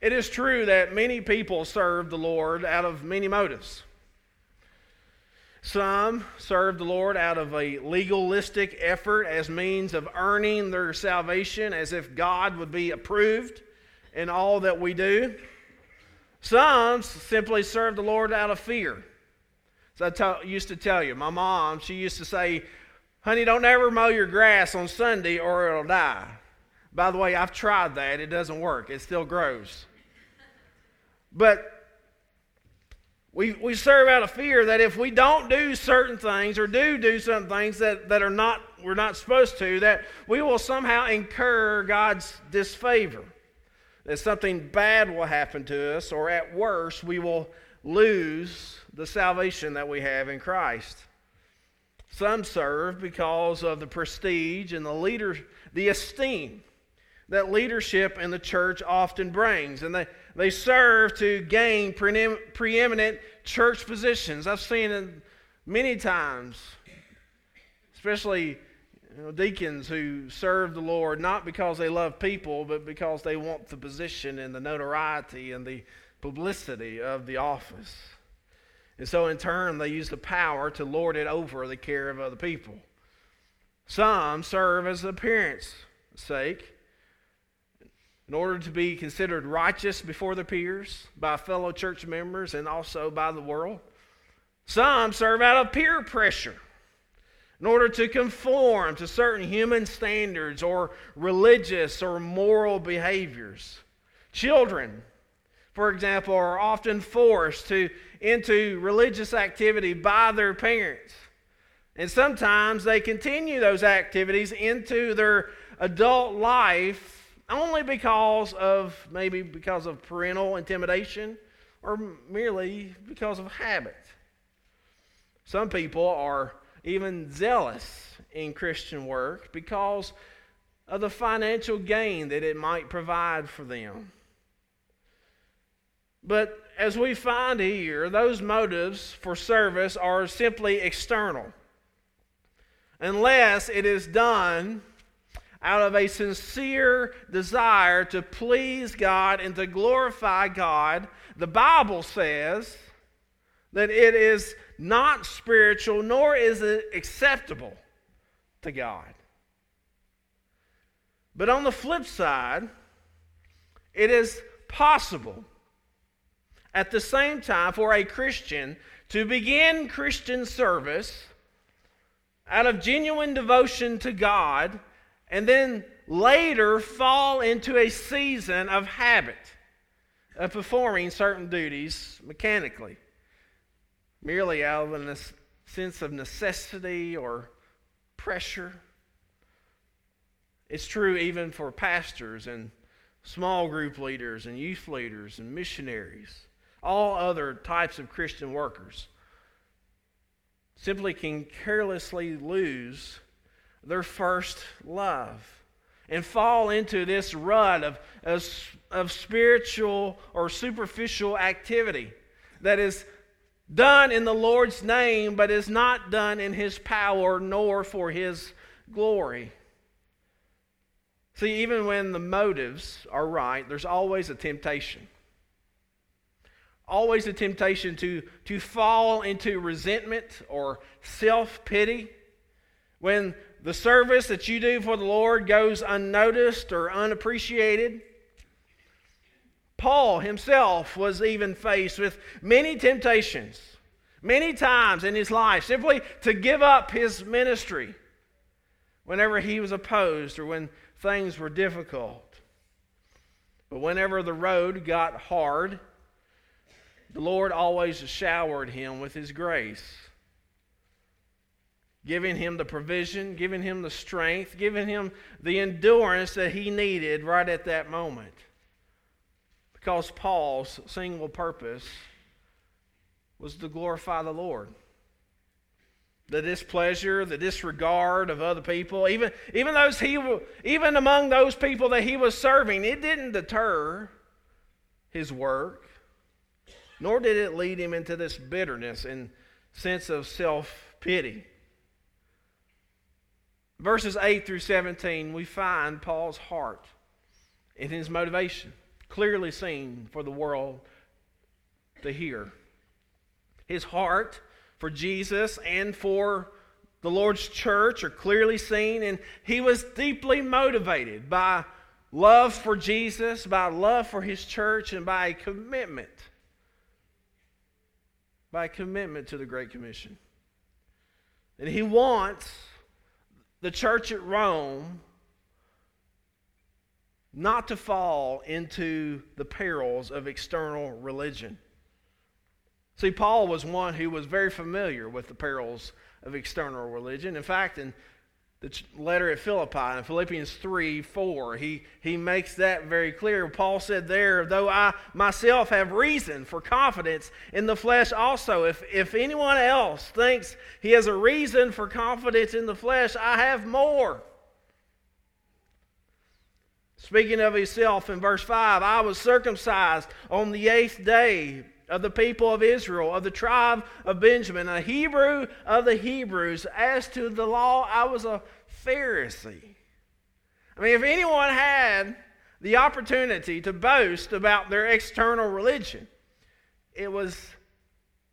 It is true that many people serve the Lord out of many motives. Some serve the Lord out of a legalistic effort as means of earning their salvation, as if God would be approved in all that we do. Some simply serve the Lord out of fear. So I t- used to tell you, my mom, she used to say, honey, don't ever mow your grass on Sunday or it'll die. By the way, I've tried that. It doesn't work, it still grows. But we, we serve out of fear that if we don't do certain things or do do some things that, that are not we're not supposed to, that we will somehow incur God's disfavor. That something bad will happen to us, or at worst, we will lose the salvation that we have in Christ. Some serve because of the prestige and the leader, the esteem that leadership in the church often brings. And they, they serve to gain preeminent church positions. I've seen it many times, especially you know, deacons who serve the Lord not because they love people, but because they want the position and the notoriety and the publicity of the office. And so, in turn, they use the power to lord it over the care of other people. Some serve as appearance sake in order to be considered righteous before their peers, by fellow church members, and also by the world. Some serve out of peer pressure in order to conform to certain human standards or religious or moral behaviors. Children, for example, are often forced to, into religious activity by their parents. And sometimes they continue those activities into their adult life only because of maybe because of parental intimidation or merely because of habit. Some people are even zealous in Christian work because of the financial gain that it might provide for them. But as we find here, those motives for service are simply external. Unless it is done out of a sincere desire to please God and to glorify God, the Bible says that it is not spiritual nor is it acceptable to God. But on the flip side, it is possible at the same time for a Christian to begin Christian service out of genuine devotion to God and then later fall into a season of habit of performing certain duties mechanically, merely out of a sense of necessity or pressure. It's true even for pastors and small group leaders and youth leaders and missionaries, all other types of Christian workers. Simply can carelessly lose their first love and fall into this rut of, of, of spiritual or superficial activity that is done in the Lord's name, but is not done in His power nor for His glory. See, even when the motives are right, there's always a temptation. Always a temptation to, to fall into resentment or self pity when the service that you do for the Lord goes unnoticed or unappreciated. Paul himself was even faced with many temptations, many times in his life, simply to give up his ministry whenever he was opposed or when things were difficult. But whenever the road got hard, the Lord always showered him with his grace giving him the provision, giving him the strength, giving him the endurance that he needed right at that moment. Because Paul's single purpose was to glorify the Lord. The displeasure, the disregard of other people, even, even, those he, even among those people that he was serving, it didn't deter his work, nor did it lead him into this bitterness and sense of self pity. Verses 8 through 17, we find Paul's heart and his motivation. clearly seen for the world to hear. His heart for Jesus and for the Lord's church are clearly seen, and he was deeply motivated by love for Jesus, by love for his church, and by a commitment. By commitment to the Great Commission. And he wants the church at Rome not to fall into the perils of external religion. See, Paul was one who was very familiar with the perils of external religion. In fact, in the letter at Philippi in Philippians 3 4, he, he makes that very clear. Paul said there, though I myself have reason for confidence in the flesh also, if, if anyone else thinks he has a reason for confidence in the flesh, I have more. Speaking of himself in verse 5, I was circumcised on the eighth day of the people of Israel, of the tribe of Benjamin, a Hebrew of the Hebrews. As to the law, I was a Pharisee. I mean, if anyone had the opportunity to boast about their external religion, it was,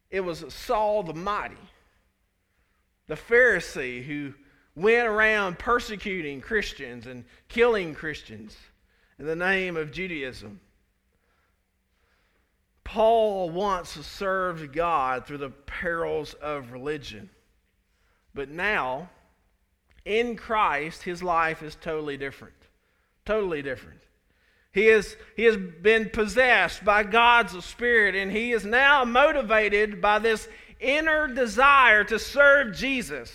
it was Saul the Mighty, the Pharisee who went around persecuting Christians and killing Christians in the name of Judaism. Paul once served God through the perils of religion. But now, in Christ, his life is totally different. Totally different. He, is, he has been possessed by God's Spirit, and he is now motivated by this inner desire to serve Jesus.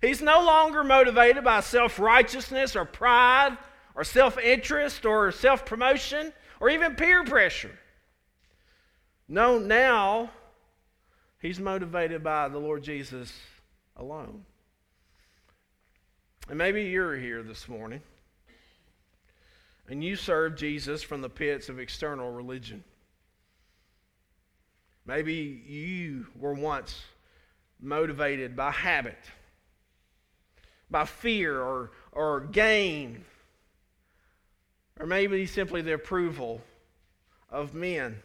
He's no longer motivated by self righteousness or pride or self interest or self promotion or even peer pressure. No, now he's motivated by the Lord Jesus alone. And maybe you're here this morning and you serve Jesus from the pits of external religion. Maybe you were once motivated by habit, by fear or, or gain, or maybe simply the approval of men.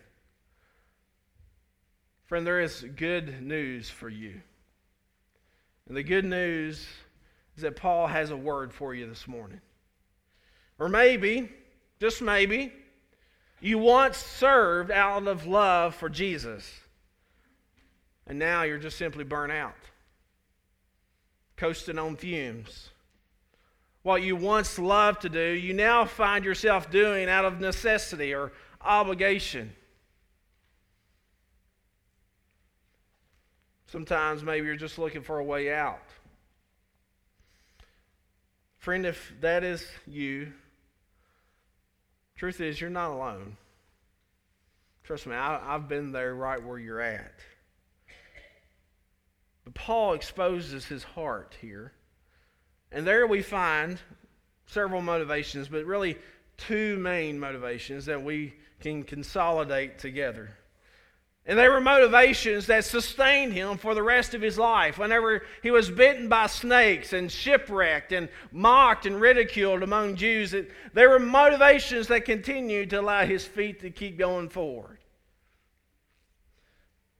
Friend, there is good news for you. And the good news is that Paul has a word for you this morning. Or maybe, just maybe, you once served out of love for Jesus, and now you're just simply burnt out, coasting on fumes. What you once loved to do, you now find yourself doing out of necessity or obligation. Sometimes maybe you're just looking for a way out. Friend, if that is you, truth is, you're not alone. Trust me, I, have been there right where you're at. But Paul exposes his heart here. And there we find several motivations, but really two main motivations that we can consolidate together. And they were motivations that sustained him for the rest of his life. Whenever he was bitten by snakes and shipwrecked and mocked and ridiculed among Jews, there were motivations that continued to allow his feet to keep going forward.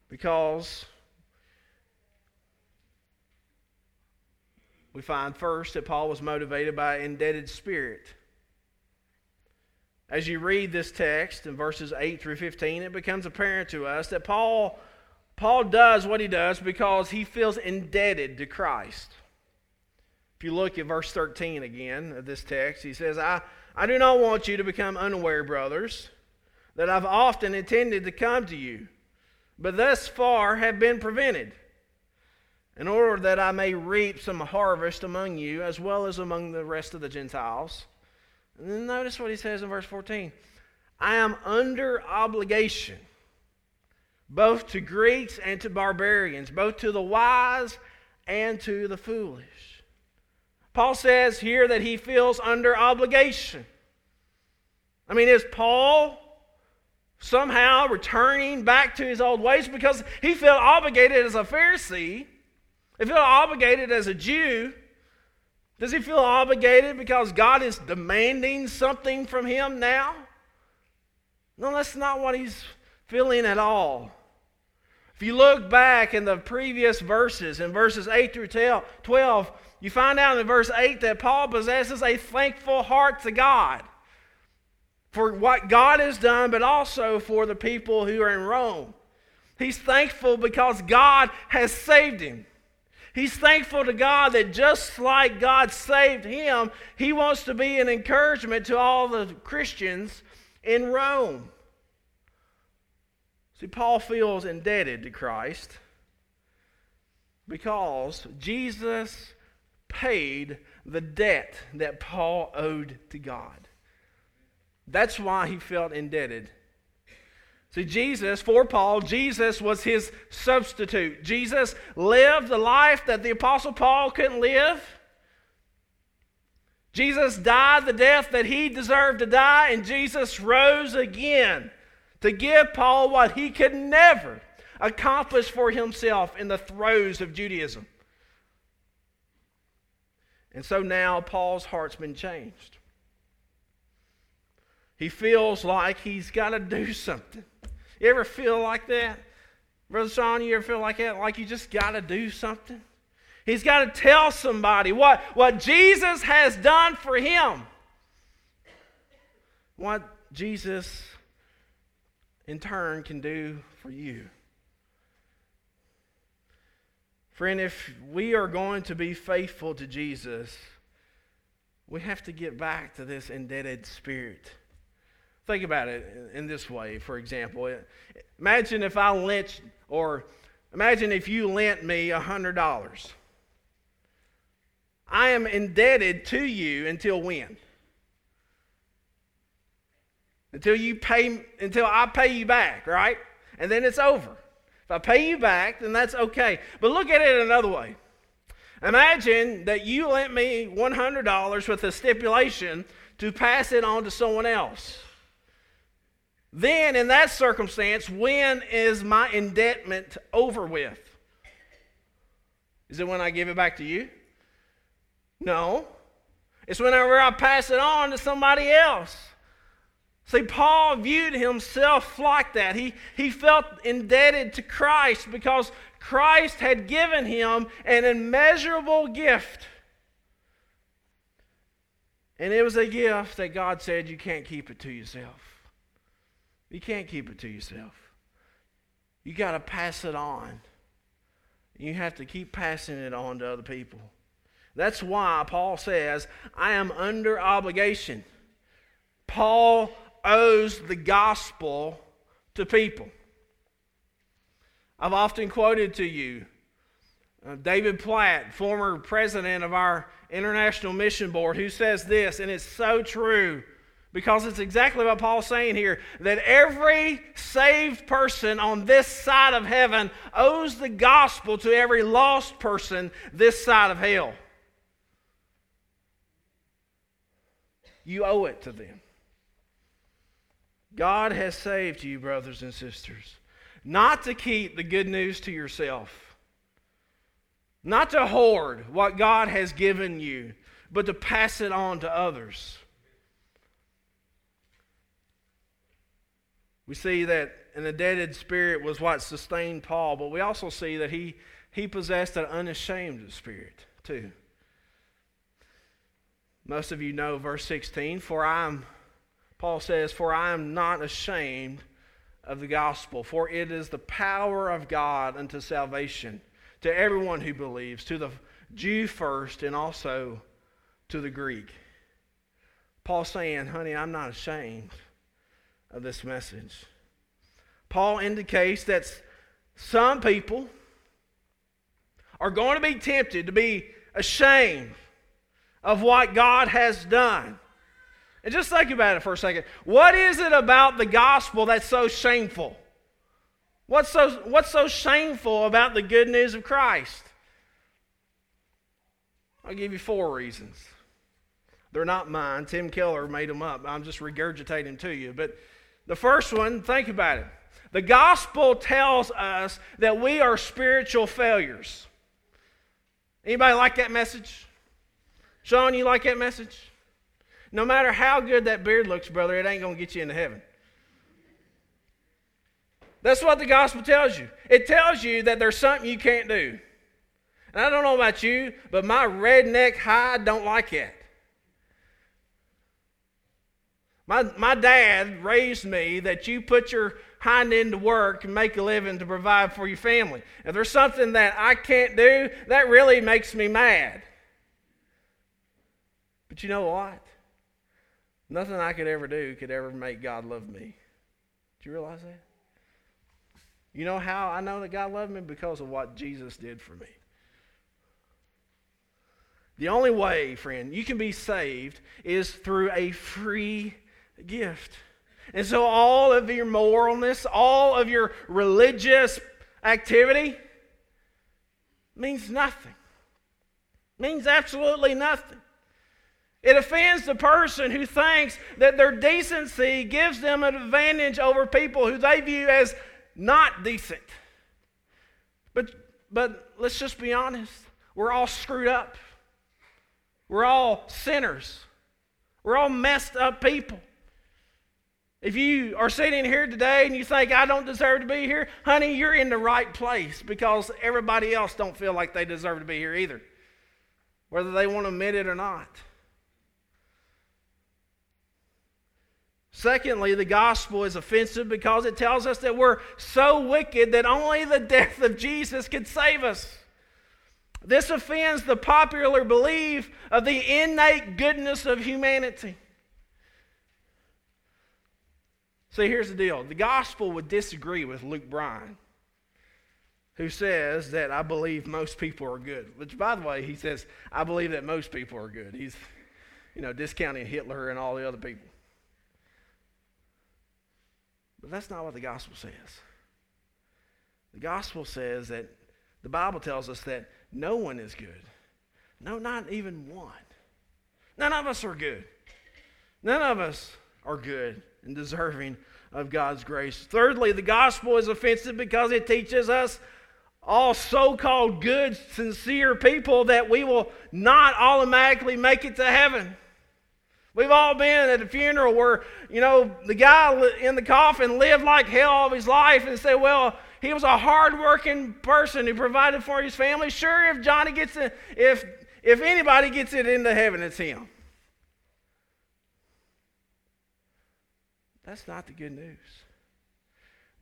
Because we find first that Paul was motivated by an indebted spirit. As you read this text in verses 8 through 15, it becomes apparent to us that Paul, Paul does what he does because he feels indebted to Christ. If you look at verse 13 again of this text, he says, I, I do not want you to become unaware, brothers, that I've often intended to come to you, but thus far have been prevented, in order that I may reap some harvest among you as well as among the rest of the Gentiles. And then notice what he says in verse 14 I am under obligation, both to Greeks and to barbarians, both to the wise and to the foolish. Paul says here that he feels under obligation. I mean, is Paul somehow returning back to his old ways because he felt obligated as a Pharisee? He felt obligated as a Jew does he feel obligated because God is demanding something from him now? No, that's not what he's feeling at all. If you look back in the previous verses, in verses 8 through 12, you find out in verse 8 that Paul possesses a thankful heart to God for what God has done, but also for the people who are in Rome. He's thankful because God has saved him. He's thankful to God that just like God saved him, he wants to be an encouragement to all the Christians in Rome. See, Paul feels indebted to Christ because Jesus paid the debt that Paul owed to God. That's why he felt indebted. See, Jesus, for Paul, Jesus was his substitute. Jesus lived the life that the Apostle Paul couldn't live. Jesus died the death that he deserved to die, and Jesus rose again to give Paul what he could never accomplish for himself in the throes of Judaism. And so now Paul's heart's been changed. He feels like he's got to do something. You ever feel like that? Brother Sean, you ever feel like that? Like you just got to do something? He's got to tell somebody what, what Jesus has done for him. What Jesus in turn can do for you. Friend, if we are going to be faithful to Jesus, we have to get back to this indebted spirit. Think about it in this way, for example. Imagine if I lent, or imagine if you lent me $100. I am indebted to you until when? until you pay until I pay you back, right? And then it's over. If I pay you back, then that's okay. But look at it another way. Imagine that you lent me $100 with a stipulation to pass it on to someone else. Then, in that circumstance, when is my indebtment over with? Is it when I give it back to you? No. It's whenever I pass it on to somebody else. See, Paul viewed himself like that. He, he felt indebted to Christ because Christ had given him an immeasurable gift. And it was a gift that God said you can't keep it to yourself. You can't keep it to yourself. You got to pass it on. You have to keep passing it on to other people. That's why Paul says, I am under obligation. Paul owes the gospel to people. I've often quoted to you uh, David Platt, former president of our International Mission Board, who says this, and it's so true because it's exactly what Paul's saying here that every saved person on this side of heaven owes the gospel to every lost person this side of hell. You owe it to them. God has saved you, brothers and sisters, not to keep the good news to yourself, not to hoard what God has given you, but to pass it on to others. We see that an indebted spirit was what sustained Paul, but we also see that he, he possessed an unashamed spirit, too. Most of you know verse 16, for I am Paul says, For I am not ashamed of the gospel, for it is the power of God unto salvation to everyone who believes, to the Jew first and also to the Greek. Paul saying, honey, I'm not ashamed of this message. Paul indicates that some people are going to be tempted to be ashamed of what God has done. And just think about it for a second. What is it about the gospel that's so shameful? What's so, what's so shameful about the good news of Christ? I'll give you four reasons. They're not mine. Tim Keller made them up. I'm just regurgitating to you. But the first one, think about it. The gospel tells us that we are spiritual failures. Anybody like that message? Sean, you like that message? No matter how good that beard looks, brother, it ain't going to get you into heaven. That's what the gospel tells you. It tells you that there's something you can't do. And I don't know about you, but my redneck hide don't like it. My, my dad raised me that you put your hind end to work and make a living to provide for your family. If there's something that I can't do, that really makes me mad. But you know what? Nothing I could ever do could ever make God love me. Do you realize that? You know how I know that God loved me? Because of what Jesus did for me. The only way, friend, you can be saved is through a free gift. And so all of your moralness, all of your religious activity means nothing. Means absolutely nothing. It offends the person who thinks that their decency gives them an advantage over people who they view as not decent. But, but let's just be honest. We're all screwed up. We're all sinners. We're all messed up people. If you are sitting here today and you think I don't deserve to be here, honey, you're in the right place because everybody else don't feel like they deserve to be here either, whether they want to admit it or not. Secondly, the gospel is offensive because it tells us that we're so wicked that only the death of Jesus could save us. This offends the popular belief of the innate goodness of humanity. See, here's the deal the gospel would disagree with Luke Bryan, who says that I believe most people are good. Which, by the way, he says, I believe that most people are good. He's, you know, discounting Hitler and all the other people. But that's not what the gospel says. The gospel says that the Bible tells us that no one is good. No, not even one. None of us are good. None of us are good and deserving of God's grace. Thirdly, the gospel is offensive because it teaches us, all so called good, sincere people, that we will not automatically make it to heaven. We've all been at a funeral where, you know, the guy in the coffin lived like hell all his life and said, well, he was a hardworking person who provided for his family. Sure, if Johnny gets it, if if anybody gets it into heaven, it's him. That's not the good news.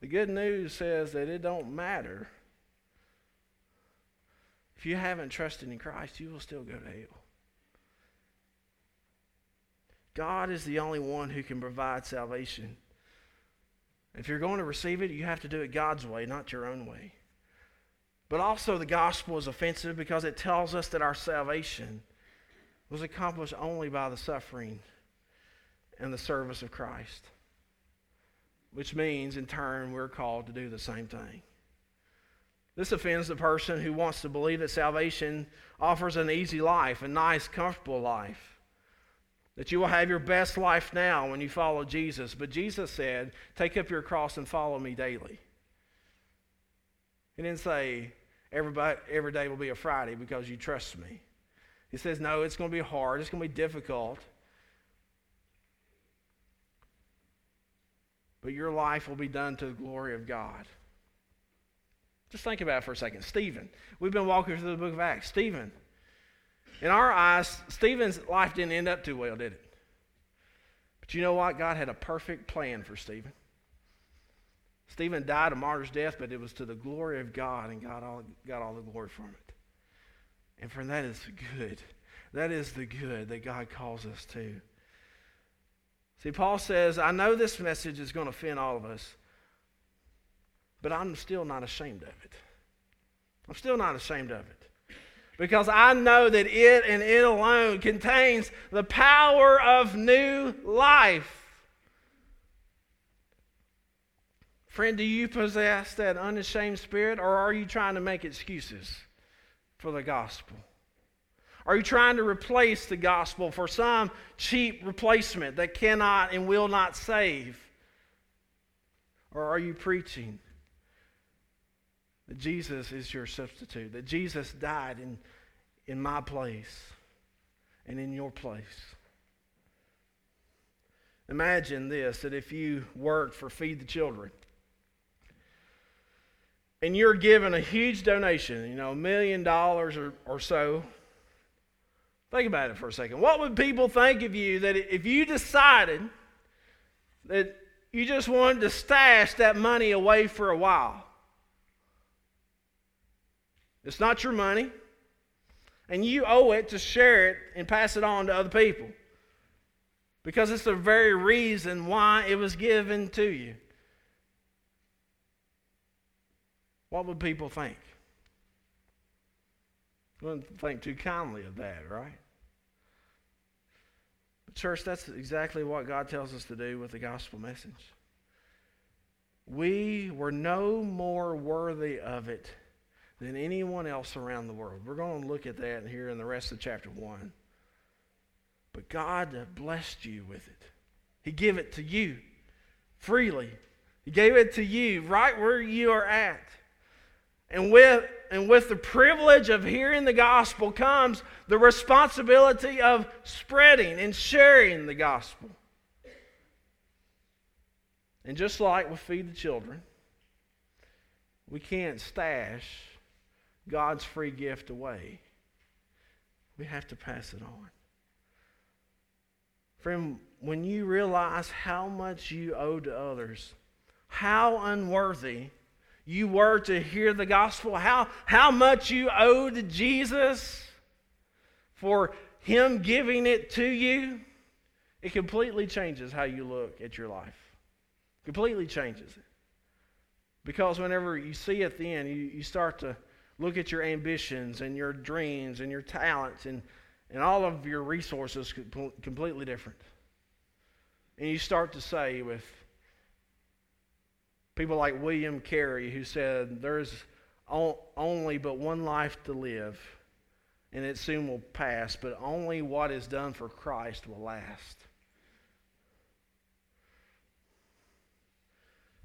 The good news says that it don't matter. If you haven't trusted in Christ, you will still go to hell. God is the only one who can provide salvation. If you're going to receive it, you have to do it God's way, not your own way. But also, the gospel is offensive because it tells us that our salvation was accomplished only by the suffering and the service of Christ, which means, in turn, we're called to do the same thing. This offends the person who wants to believe that salvation offers an easy life, a nice, comfortable life. That you will have your best life now when you follow Jesus. But Jesus said, Take up your cross and follow me daily. He didn't say, Everybody, every day will be a Friday because you trust me. He says, No, it's going to be hard, it's going to be difficult. But your life will be done to the glory of God. Just think about it for a second. Stephen. We've been walking through the book of Acts. Stephen in our eyes, Stephen's life didn't end up too well, did it? But you know what? God had a perfect plan for Stephen. Stephen died a martyr's death, but it was to the glory of God, and God all, got all the glory from it. And friend, that is good. That is the good that God calls us to. See, Paul says, I know this message is going to offend all of us, but I'm still not ashamed of it. I'm still not ashamed of it because I know that it and it alone contains the power of new life. Friend, do you possess that unashamed spirit, or are you trying to make excuses for the gospel? Are you trying to replace the gospel for some cheap replacement that cannot and will not save? Or are you preaching that Jesus is your substitute, that Jesus died in, in my place and in your place. Imagine this that if you worked for Feed the Children and you're given a huge donation, you know, a million dollars or so, think about it for a second. What would people think of you that if you decided that you just wanted to stash that money away for a while? It's not your money, and you owe it to share it and pass it on to other people because it's the very reason why it was given to you. What would people think? Wouldn't think too kindly of that, right? But church, that's exactly what God tells us to do with the gospel message. We were no more worthy of it than anyone else around the world. We're going to look at that here in the rest of chapter 1. But God blessed you with it. He gave it to you freely. He gave it to you right where you are at. And with, and with the privilege of hearing the gospel comes the responsibility of spreading and sharing the gospel. And just like we feed the children, we can't stash God's free gift away. We have to pass it on. Friend, when you realize how much you owe to others, how unworthy you were to hear the gospel, how, how much you owe to Jesus for Him giving it to you, it completely changes how you look at your life. Completely changes it. Because whenever you see it then, you, you start to look at your ambitions and your dreams and your talents and and all of your resources completely different. And you start to say with people like William Carey, who said, There's only but one life to live, and it soon will pass, but only what is done for Christ will last.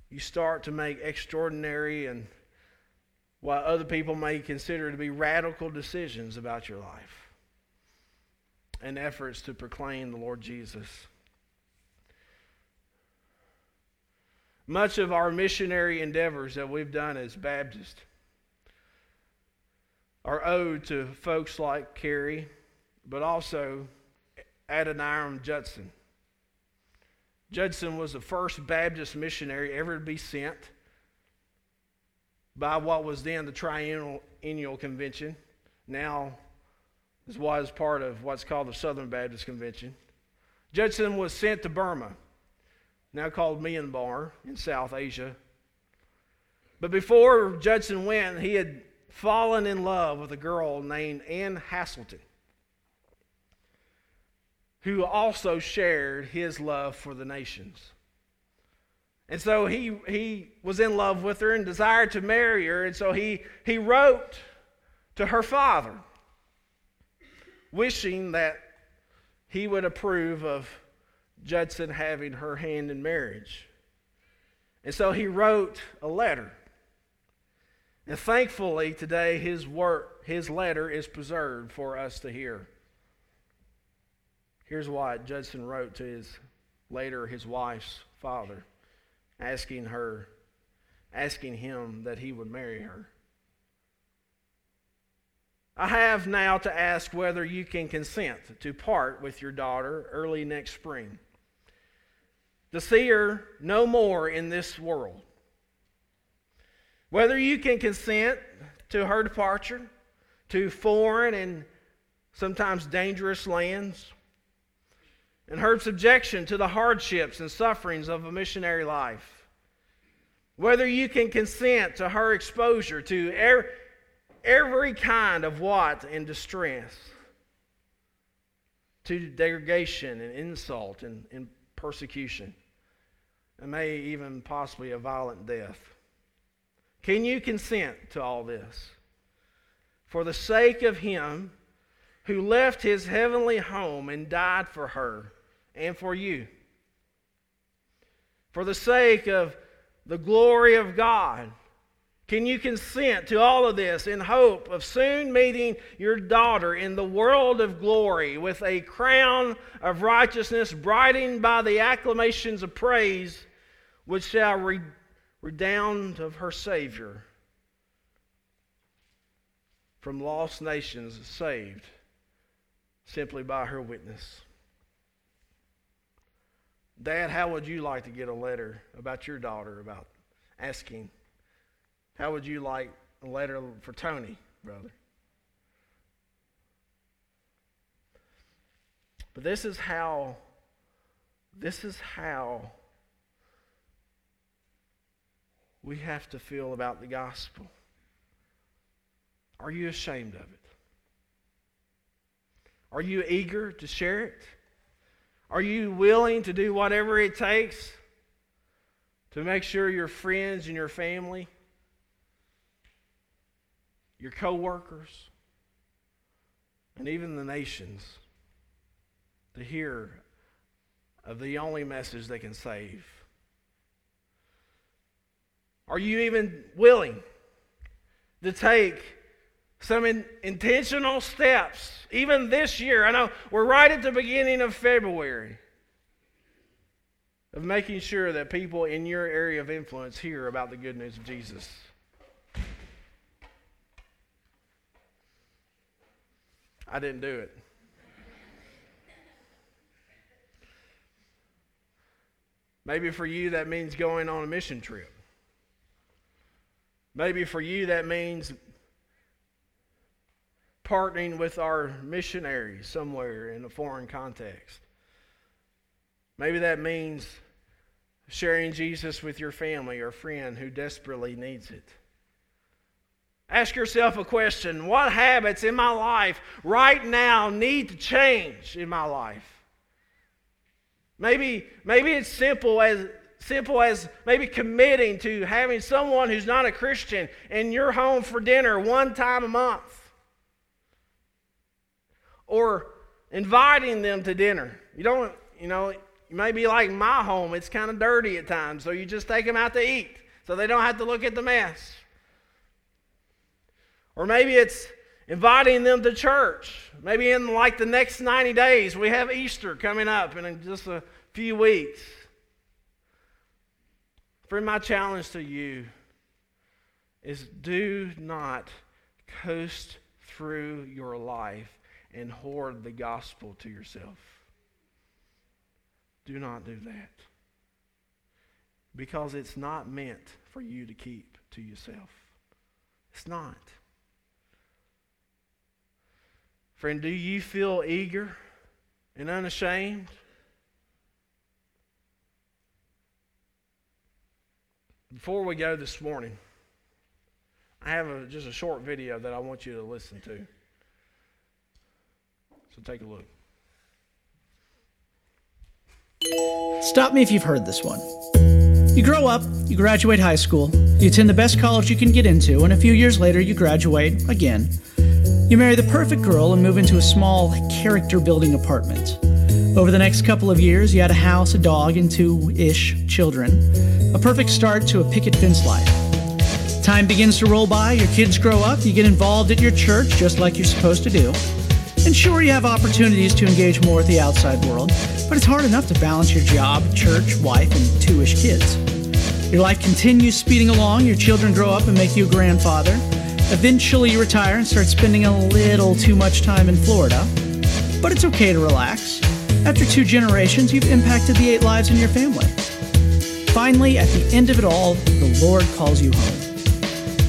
You start to make extraordinary and what other people may consider to be radical decisions about your life and efforts to proclaim the Lord Jesus. Much of our missionary endeavors that we've done as Baptists are owed to folks like Carey, but also Adoniram Judson. Judson was the first Baptist missionary ever to be sent by what was then the Triennial Convention, now this was part of what's called the Southern Baptist Convention. Judson was sent to Burma, now called Myanmar in South Asia. But before Judson went, he had fallen in love with a girl named Anne Hasseltine, who also shared his love for the nations. And so he, he was in love with her and desired to marry her. And so he, he wrote to her father wishing that he would approve of Judson having her hand in marriage. And so he wrote a letter. And thankfully, today, his, work, his letter is preserved for us to hear. Here's what Judson wrote to his later his wife's father, asking her, asking him that he would marry her. I have now to ask whether you can consent to part with your daughter early next spring, to see her no more in this world. Whether you can consent to her departure to foreign and sometimes dangerous lands, and her subjection to the hardships and sufferings of a missionary life. Whether you can consent to her exposure to er-, every kind of what and distress, to degradation and insult and, and persecution, and may even possibly a violent death. Can you consent to all this? For the sake of him who left his heavenly home and died for her and for you. For the sake of the glory of God can you consent to all of this in hope of soon meeting your daughter in the world of glory with a crown of righteousness brightened by the acclamations of praise which shall re- redound of her Savior from lost nations saved simply by her witness. Dad, how would you like to get a letter about your daughter about asking? How would you like a letter for Tony, brother? But this is how this is how we have to feel about the gospel. Are you ashamed of it? Are you eager to share it? Are you willing to do whatever it takes to make sure your friends and your family, your coworkers, and even the nations to hear of the only message that can save? Are you even willing to take some in, intentional steps, even this year? I know we're right at the beginning of February of making sure that people in your area of influence hear about the good news of Jesus. I didn't do it. Maybe for you that means going on a mission trip. Maybe for you that means partnering with our missionaries somewhere in a foreign context. Maybe that means sharing Jesus with your family or friend who desperately needs it. Ask yourself a question What habits in my life right now need to change in my life? Maybe, maybe it's simple as simple as maybe committing to having someone who's not a Christian in your home for dinner one time a month. Or inviting them to dinner. You don't, you know, you may be like my home, it's kind of dirty at times, so you just take them out to eat so they don't have to look at the mess. Or maybe it's inviting them to church. Maybe in like the next 90 days, we have Easter coming up in just a few weeks. Friend, my challenge to you is do not coast through your life and hoard the gospel to yourself. Do not do that. Because it's not meant for you to keep to yourself. It's not. Friend, do you feel eager and unashamed? Before we go this morning, I have a, just a short video that I want you to listen to. So take a look. Stop me if you've heard this one. You grow up, you graduate high school, you attend the best college you can get into, and a few years later you graduate again. You marry the perfect girl and move into a small, character building apartment. Over the next couple of years, you had a house, a dog, and two ish children. A perfect start to a picket fence life. Time begins to roll by, your kids grow up, you get involved at your church just like you're supposed to do. And sure, you have opportunities to engage more with the outside world, but it's hard enough to balance your job, church, wife, and two ish kids. Your life continues speeding along, your children grow up and make you a grandfather. Eventually, you retire and start spending a little too much time in Florida. But it's okay to relax. After two generations, you've impacted the eight lives in your family. Finally, at the end of it all, the Lord calls you home.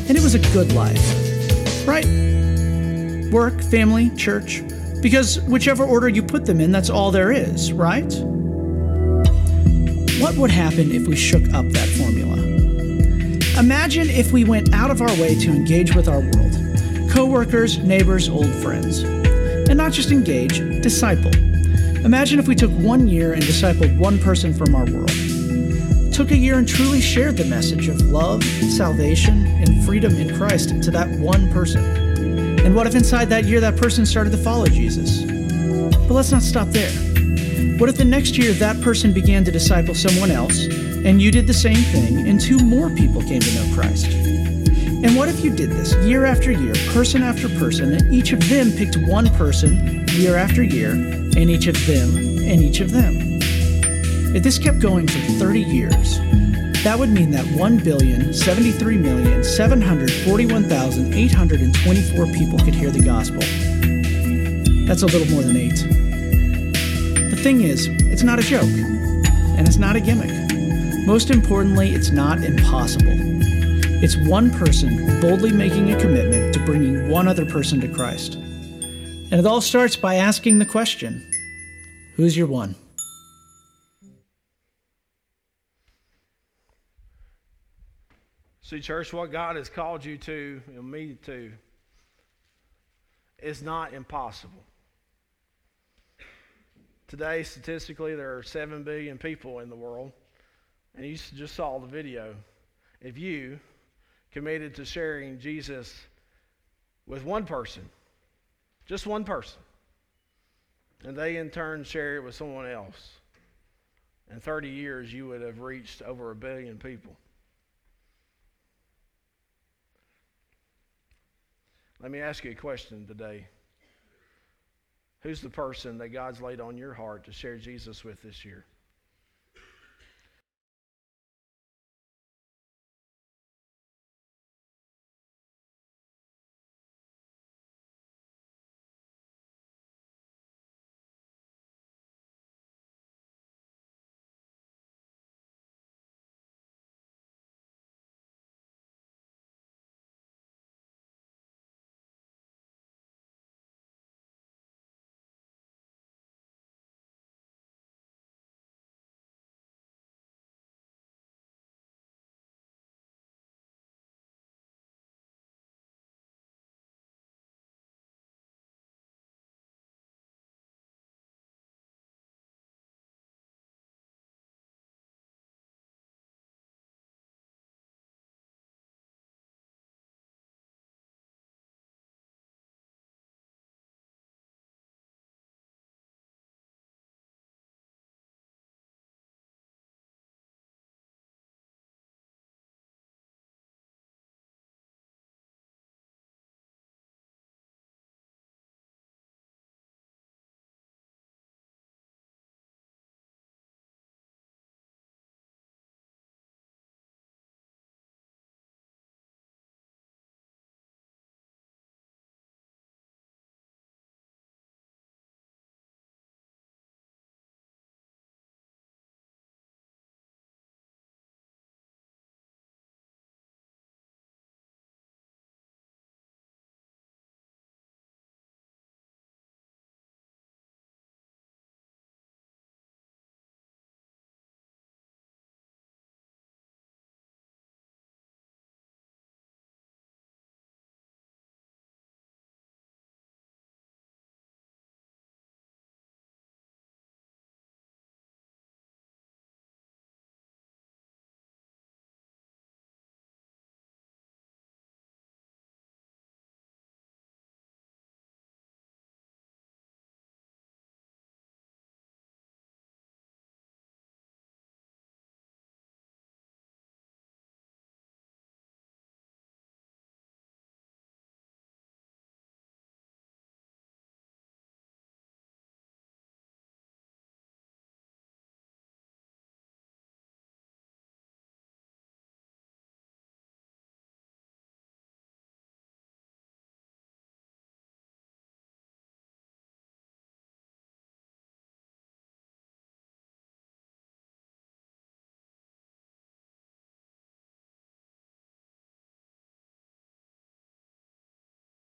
And it was a good life, right? Work, family, church. Because whichever order you put them in, that's all there is, right? What would happen if we shook up that formula? Imagine if we went out of our way to engage with our world coworkers, neighbors, old friends. And not just engage, disciple. Imagine if we took one year and discipled one person from our world. Took a year and truly shared the message of love, salvation, and freedom in Christ to that one person. And what if inside that year that person started to follow Jesus? But let's not stop there. What if the next year that person began to disciple someone else, and you did the same thing, and two more people came to know Christ? And what if you did this year after year, person after person, and each of them picked one person year after year, and each of them, and each of them. If this kept going for 30 years, That would mean that 1,073,741,824 people could hear the gospel. That's a little more than eight. The thing is, it's not a joke, and it's not a gimmick. Most importantly, it's not impossible. It's one person boldly making a commitment to bringing one other person to Christ. And it all starts by asking the question Who's your one? See, church, what God has called you to and me to is not impossible. Today, statistically, there are 7 billion people in the world, and you just saw the video. If you committed to sharing Jesus with one person, just one person, and they in turn share it with someone else, in 30 years, you would have reached over a billion people. Let me ask you a question today. Who's the person that God's laid on your heart to share Jesus with this year?